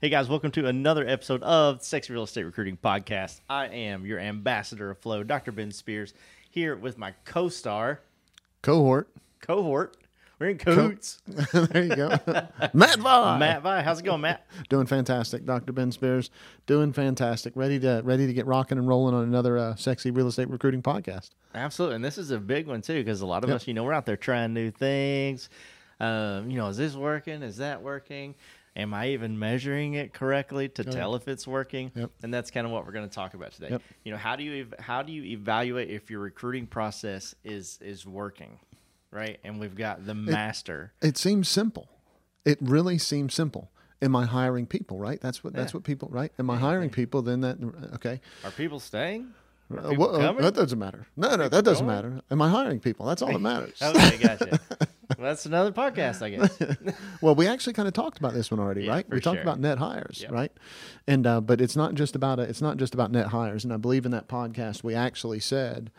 Hey guys, welcome to another episode of Sexy Real Estate Recruiting Podcast. I am your ambassador of flow, Dr. Ben Spears, here with my co-star, Cohort. cohort. We're in cahoots. there you go. Matt Vaughn. Matt Vi, how's it going, Matt? Doing fantastic. Dr. Ben Spears doing fantastic. Ready to ready to get rocking and rolling on another uh, sexy real estate recruiting podcast. Absolutely, and this is a big one too because a lot of Yep. us, you know, we're out there trying new things. Um, you know, is this working? Is that working? Am I even measuring it correctly to tell if it's working? Yep. And that's kind of what we're going to talk about today. Yep. You know, how do you ev- how do you evaluate if your recruiting process is is working, right? And we've got the master. It seems simple. It really seems simple. Am I hiring people, right? That's what that's what people, right? Am I hiring people then that okay. Are people staying? Uh, well, uh, that doesn't matter. No, no, that doesn't going? matter. Am I hiring people? That's all that matters. Okay, gotcha. well, that's another podcast, I guess. Well, we actually kind of talked about this one already, Yeah, right? We talked sure. about net hires, Yep. right? And uh, but it's not just about a, it's not just about net hires. And I believe in that podcast we actually said,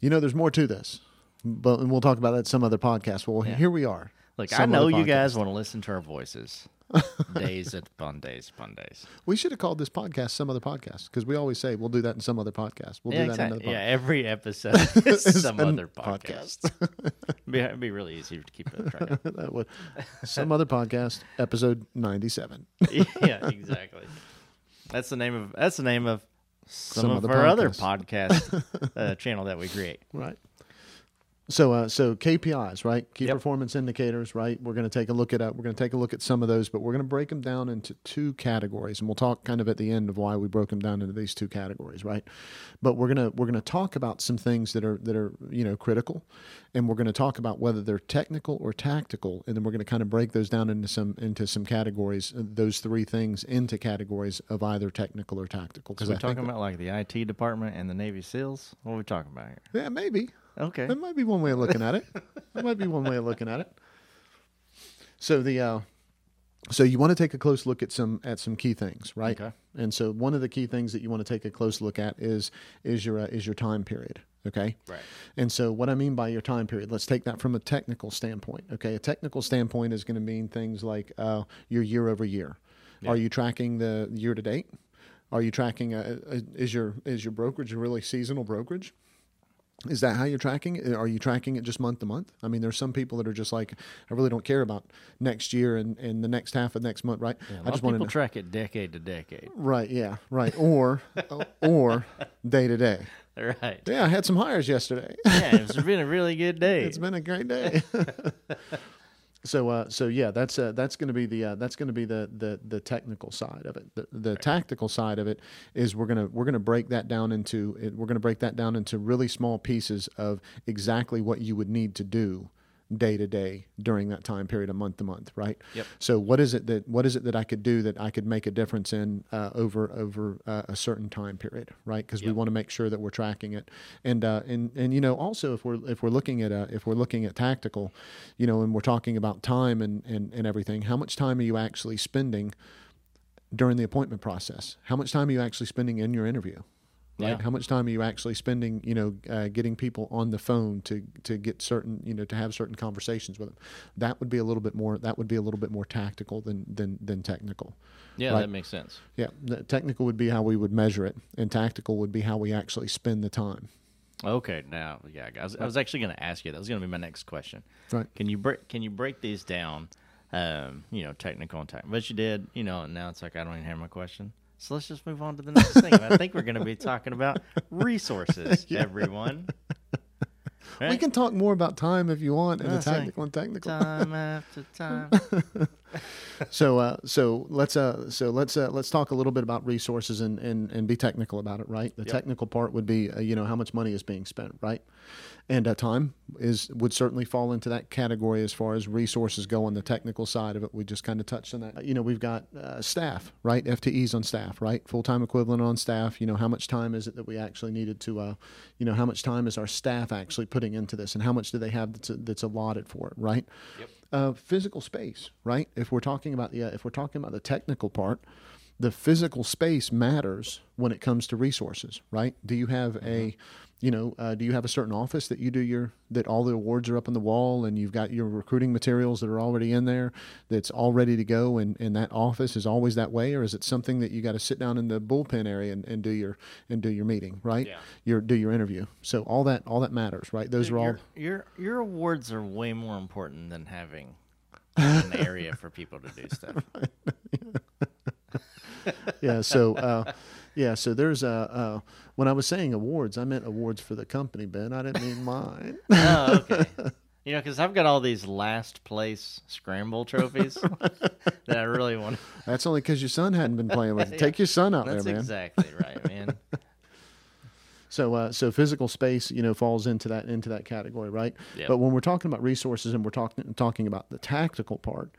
you know, there's more to this. But and we'll talk about that some other podcast. Well, Yeah. here we are. Look, I know you guys want to listen to our voices. days at fun days, fun days. We should have called this podcast some other podcast because we always say we'll do that in some other podcast. We'll Yeah, do that in exactly. another yeah, every episode is some other podcast. it'd, be, it'd be really easy to keep it track. of. that would some other podcast episode 97. yeah, exactly. That's the name of that's the name of some, Some of other our other podcast uh, channel that we create. Right. So, uh, so KPIs, right? Key Yep. performance indicators, right? We're going to take a look at uh, we're going to take a look at some of those, but we're going to break them down into two categories, and we'll talk kind of at the end of why we broke them down into these two categories, right? But we're gonna we're gonna talk about some things that are that are you know critical, and we're going to talk about whether they're technical or tactical, and then we're going to kind of break those down into some into some categories, uh, those three things into categories of either technical or tactical. Because we're talking about like the IT department and the Navy SEAls. What are we talking about here? yeah, maybe Okay. That might be one way of looking at it. that might be one way of looking at it. So the uh, so you want to take a close look at some at some key things, right? Okay. And so one of the key things that you want to take a close look at is is your uh, is your time period. Okay. Right. And so what I mean by your time period, let's take that from a technical standpoint. Okay. A technical standpoint is going to mean things like uh, your year over year. Are you tracking the year to date? Are you tracking? Uh, uh, is your is your brokerage a really seasonal brokerage? Is that how you're tracking it? Are you tracking it just month to month? I mean, there's some people that are just like, I really don't care about next year and, and the next half of next month, right? Yeah, I just want people to track it decade to decade. right, yeah, right, or or day to day. Right. Yeah, I had some hires yesterday. Yeah, it's been a really good day. it's been a great day. so, uh, so yeah, that's uh, that's going to be the uh, that's going to be the, the the technical side of it. The, the tactical side of it is we're gonna we're gonna break that down into we're gonna break that down into really small pieces of exactly what you would need to do day to day during that time period, a month to month, right? Yep. So what is it that what is it that I could do that I could make a difference in uh, over over uh, a certain time period, right? Because we want to make sure that we're tracking it, and uh, and and you know also if we're if we're looking at uh, if we're looking at tactical, you know, and we're talking about time and and and everything, how much time are you actually spending during the appointment process? How much time are you actually spending in your interview? Right? Yeah. How much time are you actually spending, you know, uh, getting people on the phone to to get certain, you know, to have certain conversations with them? That would be a little bit more. That would be a little bit more tactical than than than technical. yeah, right. that makes sense. Yeah, the technical would be how we would measure it, and tactical would be how we actually spend the time. Okay, now, yeah, I was, I was actually going to ask you. That was going to be my next question. Right. Can you break? Can you break these down? Um, you know, technical and tech. But you did. You know, and now it's like I don't even hear my question. So let's just move on to the next thing. I think we're going to be talking about resources, everyone. We can talk more about time if you want, and the That's right. and technical. time after time. so uh, so let's uh, so let's uh, let's talk a little bit about resources and, and, and be technical about it, right? The Yep. technical part would be uh, you know how much money is being spent, right? And uh, time is would certainly fall into that category as far as resources go on the technical side of it. We just kind of touched on that. You know, we've got uh, staff, right? FTEs on staff, right? Full time equivalent on staff. You know, how much time is it that we actually needed to, uh, you know, how much time is our staff actually putting into this, and how much do they have that's, that's allotted for it, right? Yep. uh, physical space, right? If we're talking about the uh, if we're talking about the technical part, the physical space matters when it comes to resources, right? Do you have a you know, uh, do you have a certain office that you do your that all the awards are up on the wall and you've got your recruiting materials that are already in there that's all ready to go and, and that office is always that way or is it something that you got to sit down in the bullpen area and, and do your and do your meeting right Yeah. your do your interview so all that all that matters right those are all your, your your awards are way more important than having an area for people to do stuff. yeah so uh, yeah so there's a uh, when i was saying awards i meant awards for the company ben i didn't mean mine Oh, okay. You know, because I've got all these last place scramble trophies that I really want. that's only because your son hadn't been playing with it take your son out That's there man exactly right, man. So, uh, so physical space, you know, falls into that into that category, right? Yep. But when we're talking about resources and we're talking talking about the tactical part,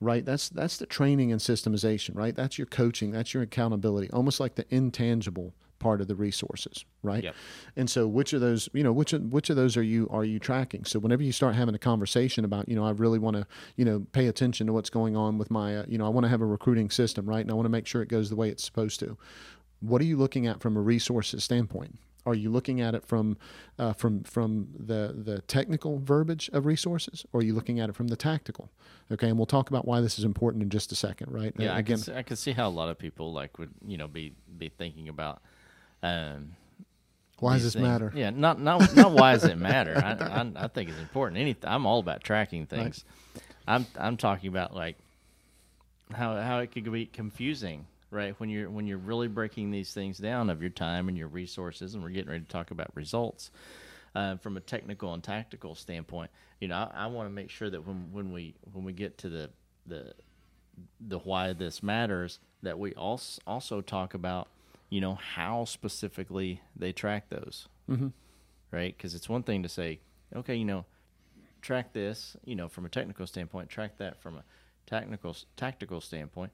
right? That's that's the training and systemization, right? That's your coaching, that's your accountability, almost like the intangible part of the resources, right? Yep. And so, which of those, you know, which of, which of those are you are you tracking? So, whenever you start having a conversation about, you know, I really want to, you know, pay attention to what's going on with my, uh, you know, I want to have a recruiting system, right? And I want to make sure it goes the way it's supposed to what are you looking at from a resources standpoint? Are you looking at it from uh, from from the the technical verbiage of resources, or are you looking at it from the tactical? Okay, and we'll talk about why this is important in just a second, right? Yeah, Uh, I can, see, I can see how a lot of people like would you know be be thinking about. Um, why does this things. matter? Yeah, not not not why does it matter? I, I I think it's important. Any I'm all about tracking things. I'm I'm talking about like how how it could be confusing, right? When you're when you're really breaking these things down of your time and your resources, and we're getting ready to talk about results uh, from a technical and tactical standpoint. You know, I, I want to make sure that when when we when we get to the the the why this matters that we also also talk about you know how specifically they track those Mm-hmm. right because it's one thing to say okay you know track this you know from a technical standpoint track that from a technical tactical standpoint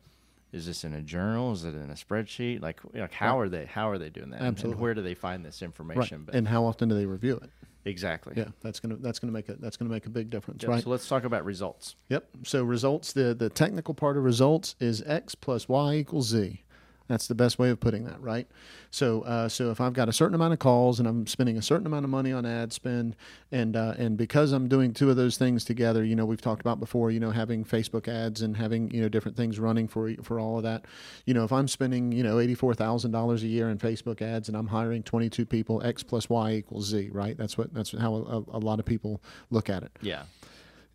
is this in a journal is it in a spreadsheet like like how are they how are they doing that And- Absolutely. and where do they find this Right. information but And how often do they review it? exactly Yeah, that's gonna that's gonna make a that's gonna make a big difference, Yep, right? so let's talk about results Yep. So results, the the technical part of results is x plus y equals z. That's the best way of putting that, right? So, uh, so if I've got a certain amount of calls and I'm spending a certain amount of money on ad spend, and uh, and because I'm doing two of those things together, you know, we've talked about before, you know, having Facebook ads and having you know different things running for for all of that. You know, if I'm spending you know eighty four thousand dollars a year in Facebook ads and I'm hiring twenty two people, x plus y equals z, right? That's what that's how a, a lot of people look at it yeah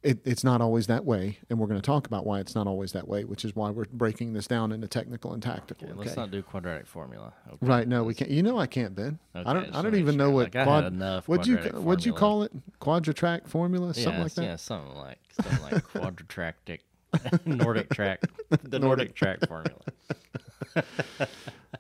it, it's not always that way, and we're going to talk about why it's not always that way, which is why we're breaking this down into technical and tactical. okay, Okay, let's not do quadratic formula okay. right? No, we can't. You know, I can't, Ben. I don't. I don't even know what Like, quad. What'd you What'd you call it? Quadratrack formula, something yeah, like that. Yeah, something like something like quadratractic Nordic track, the Nordic track formula.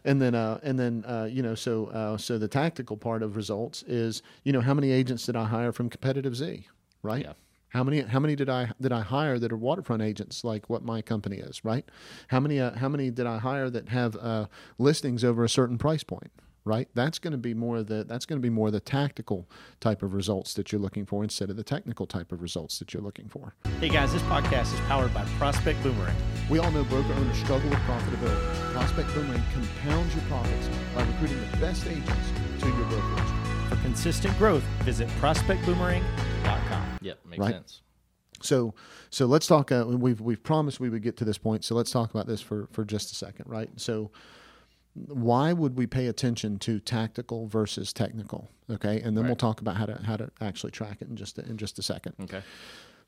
and then uh, and then uh, you know so uh, so the tactical part of results is you know how many agents did I hire from competitive Z right Yeah. How many how many did I did I hire that are waterfront agents like what my company is right how many uh, how many did I hire that have uh, listings over a certain price point right that's going to be more the that's going to be more the tactical type of results that you're looking for instead of the technical type of results that you're looking for Hey guys, this podcast is powered by Prospect Boomerang. We all know broker owners struggle with profitability. Prospect Boomerang compounds your profits by recruiting the best agents to your brokerage. For consistent growth, visit prospectboomerang.com. Yep, makes Right. sense. So, so let's talk. Uh, we've we've promised we would get to this point. So let's talk about this for for just a second, right? So, why would we pay attention to tactical versus technical? Okay, and then we'll talk about how to how to actually track it in just a, in just a second. Okay.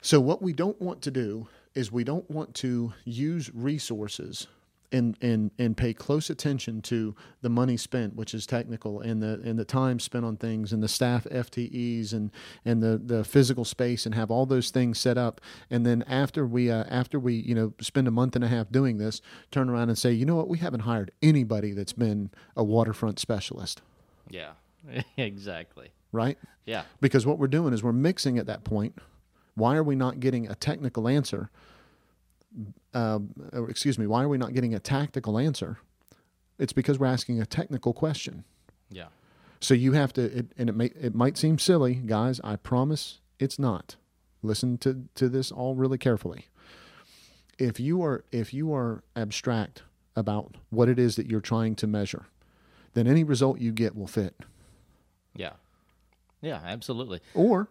So what we don't want to do is we don't want to use resources and and and pay close attention to the money spent, which is technical, and the and the time spent on things, and the staff FTEs, and and the the physical space, and have all those things set up, and then after we uh, after we you know spend a month and a half doing this, turn around and say, you know what, we haven't hired anybody that's been a waterfront specialist, Yeah. exactly. right? Yeah. Because what we're doing is we're mixing at that point. Why are we not getting a technical answer? Um, or excuse me, why are we not getting a tactical answer? It's because we're asking a technical question. Yeah. So you have to, it, and it may it might seem silly, guys. I promise it's not. Listen to to this all really carefully. If you are if you are abstract about what it is that you're trying to measure, then any result you get will fit. Yeah. Yeah, absolutely. or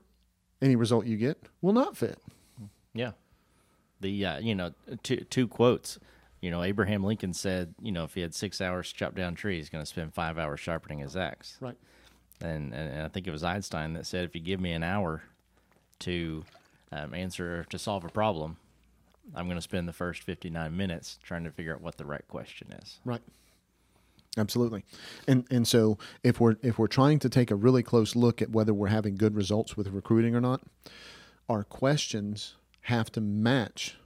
any result you get will not fit. Yeah. The uh, you know two two quotes. You know, Abraham Lincoln said, you know, if he had six hours to chop down trees, he's going to spend five hours sharpening his axe. Right. And, and and I think it was Einstein that said, if you give me an hour to um, answer to solve a problem, I'm going to spend the first 59 minutes trying to figure out what the right question is. Right. Absolutely. And and so if we're if we're trying to take a really close look at whether we're having good results with recruiting or not, our questions have to match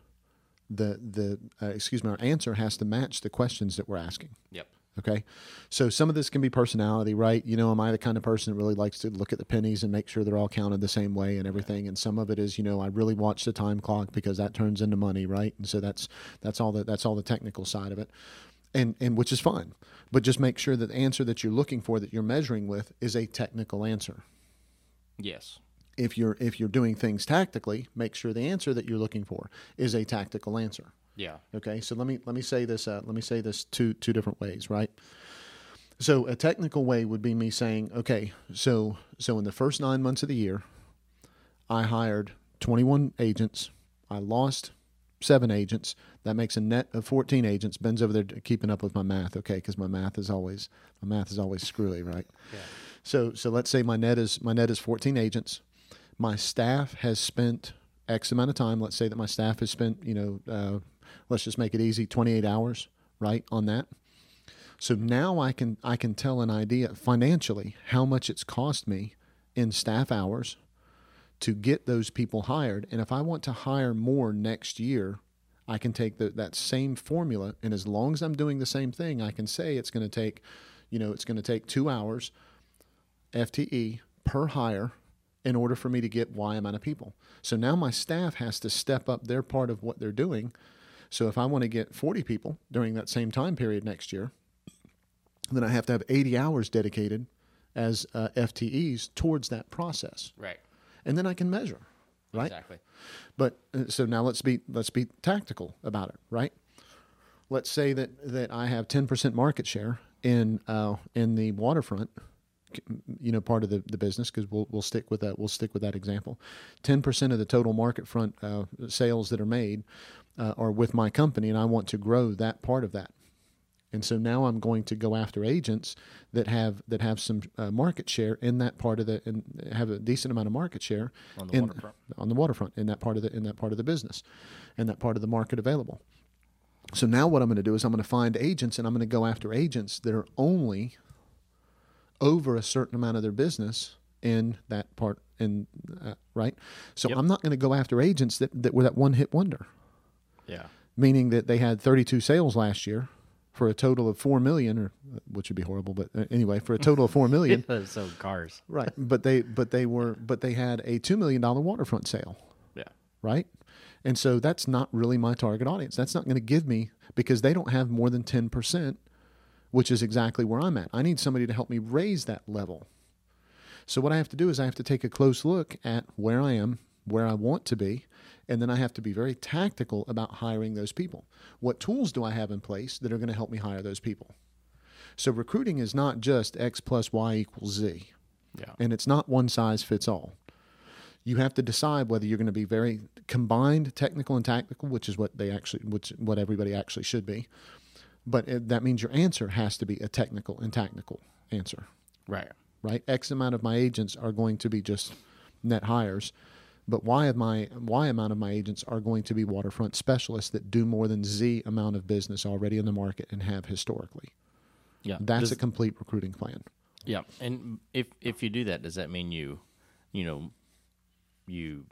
the the uh, excuse me, our answer has to match the questions that we're asking. Yep. Okay. So some of this can be personality, right? You know, am I the kind of person that really likes to look at the pennies and make sure they're all counted the same way and everything? And some of it is, you know, I really watch the time clock because that turns into money, right? And so that's that's all the that's all the technical side of it. And and which is fine. But just make sure that the answer that you're looking for that you're measuring with is a technical answer. Yes. If you're if you're doing things tactically, make sure the answer that you're looking for is a tactical answer. Yeah. Okay, so let me let me say this. Uh, let me say this two two different ways, right? So a technical way would be me saying, okay, so so in the first nine months of the year, I hired 21 agents. I lost seven agents. That makes a net of 14 agents. Ben's over there keeping up with my math, okay? Because my math is always my math is always screwy, right? Yeah. So so let's say my net is my net is 14 agents. My staff has spent X amount of time. Let's say that my staff has spent, you know, uh, let's just make it easy, 28 hours, right, on that. So now I can I can tell an idea financially how much it's cost me in staff hours to get those people hired. And if I want to hire more next year, I can take the, that same formula and as long as I'm doing the same thing, I can say it's going to take, you know, it's going to take two hours FTE per hire in order for me to get Y amount of people. So now my staff has to step up their part of what they're doing. So if I want to get 40 people during that same time period next year, then I have to have 80 hours dedicated as uh, FTEs towards that process. Right. And then I can measure, right? Exactly. But uh, so now let's be let's be tactical about it, right? Let's say that that I have 10% market share in uh, in the waterfront you know part of the, the business because we'll we'll stick with that we'll stick with that example. Ten percent of the total market front uh, sales that are made uh, are with my company, and I want to grow that part of that. And so now I'm going to go after agents that have that have some uh, market share in that part of the and have a decent amount of market share On the in, waterfront. on the waterfront in that part of the in that part of the business, in that part of the market available. So now what I'm going to do is I'm going to find agents and I'm going to go after agents that are only over a certain amount of their business in that part in uh, right so Yep. i'm not going to go after agents that, that were that one hit wonder Yeah. meaning that they had 32 sales last year for a total of 4 million or which would be horrible but uh, anyway for a total of 4 million so cars. right but they but they were but they had a 2 million dollar waterfront sale Yeah. right? And so that's not really my target audience. That's not going to give me because they don't have more than 10%, which is exactly where I'm at. I need somebody to help me raise that level. So what I have to do is I have to take a close look at where I am, where I want to be, and then I have to be very tactical about hiring those people. What tools do I have in place that are going to help me hire those people? So recruiting is not just X plus Y equals Z Yeah. and it's not one size fits all. You have to decide whether you're going to be very combined technical and tactical, which is what they actually, which what everybody actually should be. But it, that means your answer has to be a technical and tactical answer, Right. right? X amount of my agents are going to be just net hires, but Y of my Y amount of my agents are going to be waterfront specialists that do more than Z amount of business already in the market and have historically. Yeah. That's Does- a complete recruiting plan. Yeah, and if if you do that, does that mean you, you know, you?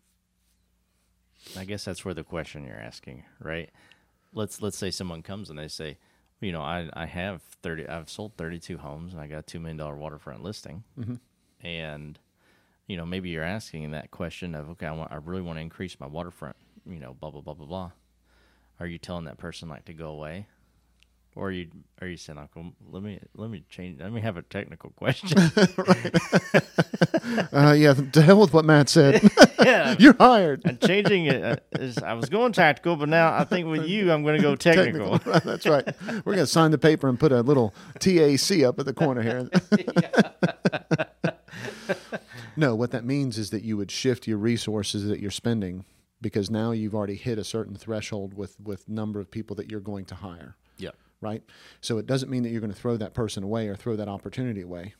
I guess that's where the question you're asking, right? Let's let's say someone comes and they say, you know, I I have thirty, I've sold thirty two homes and I got a two million dollar waterfront listing, mm-hmm. and you know maybe you're asking that question of okay, I want I really want to increase my waterfront, you know, blah blah blah blah blah. Are you telling that person like to go away? Or are you are you saying, Uncle, let me let me change let me have a technical question. Uh, yeah, to hell with what Matt said. yeah, You're hired. I'm changing it. uh, is- I was going tactical, but now I think with you, I'm going to go technical. Right, That's right. We're going to sign the paper and put a little TAC up at the corner here. No, what that means is that you would shift your resources that you're spending because now you've already hit a certain threshold with with number of people that you're going to hire, Yep. Right? So it doesn't mean that you're going to throw that person away or throw that opportunity away,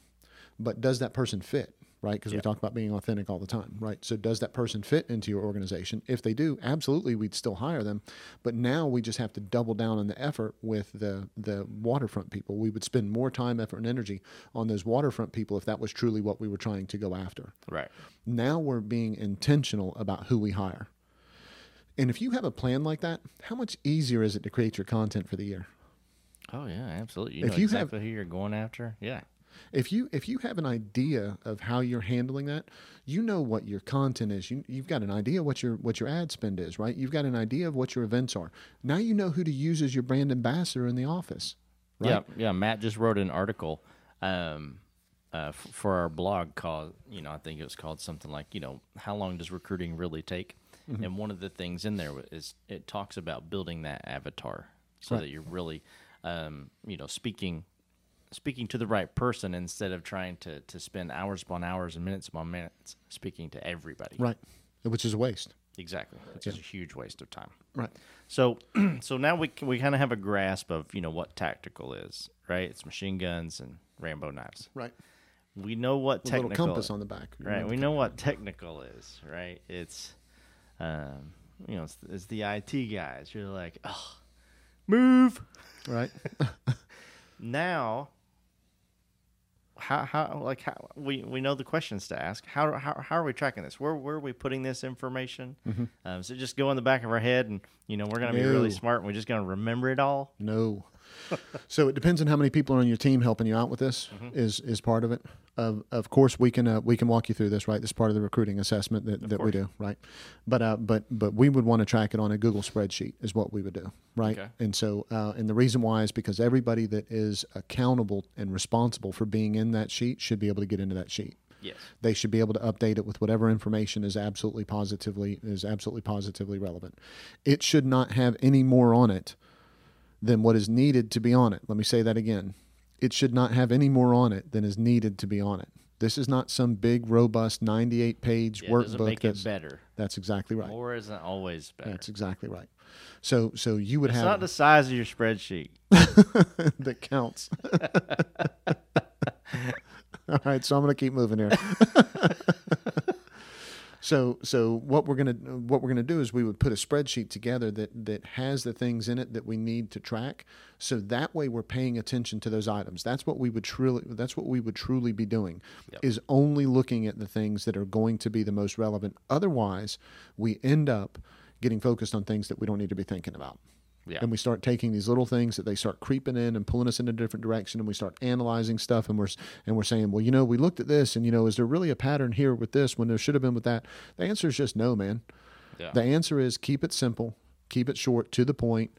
but does that person fit? Right, because we talk about being authentic all the time, right? So, does that person fit into your organization? If they do, absolutely, we'd still hire them. But now we just have to double down on the effort with the the waterfront people. We would spend more time, effort, and energy on those waterfront people if that was truly what we were trying to go after. Right. Now we're being intentional about who we hire. And if you have a plan like that, how much easier is it to create your content for the year? Oh yeah, absolutely. You If know you have- exactly who you're going after. Yeah. If you if you have an idea of how you're handling that, you know what your content is. You you've got an idea what your what your ad spend is, right? You've got an idea of what your events are. Now you know who to use as your brand ambassador in the office. Right? Yeah, yeah. Matt just wrote an article um, uh, f- for our blog called, you know, I think it was called something like, you know, how long does recruiting really take? Mm-hmm. And one of the things in there is it talks about building that avatar so Right. that you're really, um, you know, speaking speaking to the right person instead of trying to to spend hours upon hours and minutes upon minutes speaking to everybody. Right. Which is a waste. Exactly, which is a huge waste of time. Right. So, so now we can, we kind of have a grasp of you know what tactical is, right? It's machine guns and Rambo knives. Right. We know what A little technical, compass on the back. right? We know what technical is, right? It's, um, you know, it's, it's the IT guys. You're like, oh, move Right. now. How, how like how we, we know the questions to ask how, how how are we tracking this where where are we putting this information um, so just go in the back of our head and you know we're gonna be really smart and we're just gonna remember it all No. So it depends on how many people are on your team helping you out with this. Is is part of it. Of of course we can uh, we can walk you through this. Right, this is part of the recruiting assessment that, that we do. Right, but uh, but but we would want to track it on a Google spreadsheet. Is what we would do. Right, Okay. and so uh, and the reason why is because everybody that is accountable and responsible for being in that sheet should be able to get into that sheet yes they should be able to update it with whatever information is absolutely positively is absolutely positively relevant. It should not have any more on it than what is needed to be on it. Let me say that again. It should not have any more on it than is needed to be on it. This is not some big robust 98 page yeah, it doesn't workbook make that's it better that's exactly right. more isn't always better That's exactly right. So so you would it's have It's not the size of your spreadsheet that counts. All right, so I'm going to keep moving here. so so what we're going to what we're to do is we would put a spreadsheet together that that has the things in it that we need to track. So that way we're paying attention to those items. That's what we would truly that's what we would truly be doing Yep. is only looking at the things that are going to be the most relevant. Otherwise, we end up getting focused on things that we don't need to be thinking about yeah. And we start taking these little things that they start creeping in and pulling us in a different direction and we start analyzing stuff and we're and we're saying well you know we looked at this and you know is there really a pattern here with this when there should have been with that? The answer is just no man. Yeah. The answer is keep it simple keep it short to the point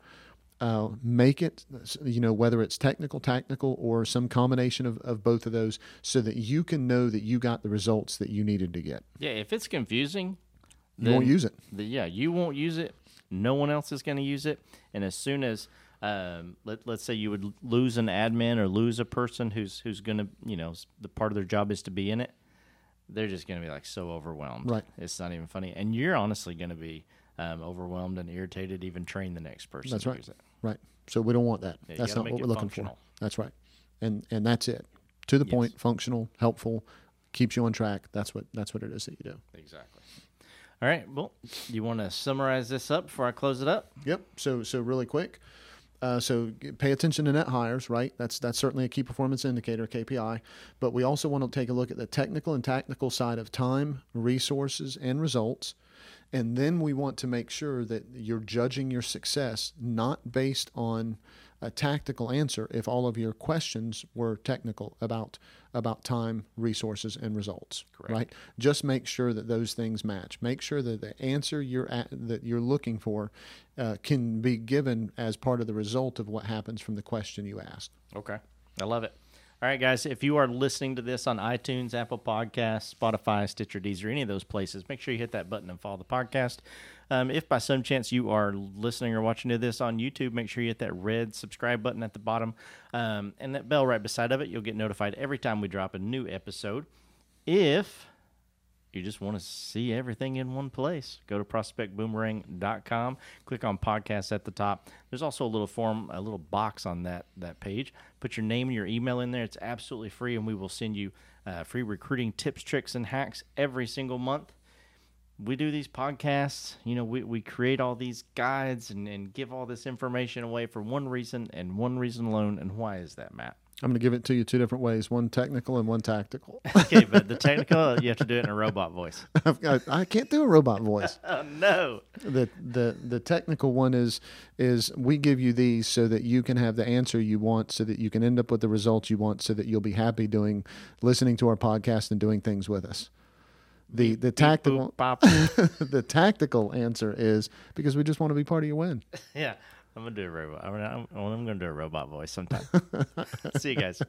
uh, make it you know whether it's technical tactical or some combination of, of both of those so that you can know that you got the results that you needed to get. Yeah if it's confusing you won't use it. the, yeah, you won't use it. No one else is going to use it. And as soon as um, let let's say you would lose an admin or lose a person who's who's going to you know the part of their job is to be in it, they're just going to be like so overwhelmed. Right. It's not even funny, and you're honestly going to be um, overwhelmed and irritated. Even train the next person. That's to right. use it. Right. So we don't want that. Yeah, you not what we're looking functional. for. That's right. And and that's it. To the Yes. point, functional, helpful, keeps you on track. That's what that's what it is that you do. Exactly. All right. Well, do you want to summarize this up before I close it up? Yep. So so really quick. Uh, so pay attention to net hires, right? That's that's certainly a key performance indicator, KPI. But we also want to take a look at the technical and tactical side of time, resources, and results. And then we want to make sure that you're judging your success not based on a tactical answer if all of your questions were technical about about time, resources, and results. Correct. Right? Just make sure that those things match. Make sure that the answer you're at, that you're looking for uh, can be given as part of the result of what happens from the question you ask. Okay. I love it. All right, guys. If you are listening to this on iTunes, Apple Podcasts, Spotify, Stitcher, Deezer, any of those places, make sure you hit that button and follow the podcast. Um, if by some chance you are listening or watching to this on YouTube, make sure you hit that red subscribe button at the bottom um, and that bell right beside of it. You'll get notified every time we drop a new episode. If you just want to see everything in one place, go to prospectboomerang.com, click on podcasts at the top. There's also a little form, a little box on that that page. Put your name and your email in there. It's absolutely free, and we will send you uh, free recruiting tips, tricks, and hacks every single month. We do these podcasts, you know, we, we create all these guides and, and give all this information away for one reason and one reason alone. And why is that, Matt? I'm going to give it to you two different ways one technical and one tactical. okay, but the technical, you have to do it in a robot voice. I've got, I can't do a robot voice. Oh, no. the the the technical one is is we give you these so that you can have the answer you want so that you can end up with the results you want so that you'll be happy doing listening to our podcast and doing things with us the the tactical Boop, the tactical answer is because we just want to be part of your win yeah, I'm going to do a robot. I'm, gonna- I'm, I'm going to do a robot voice sometime. See you guys.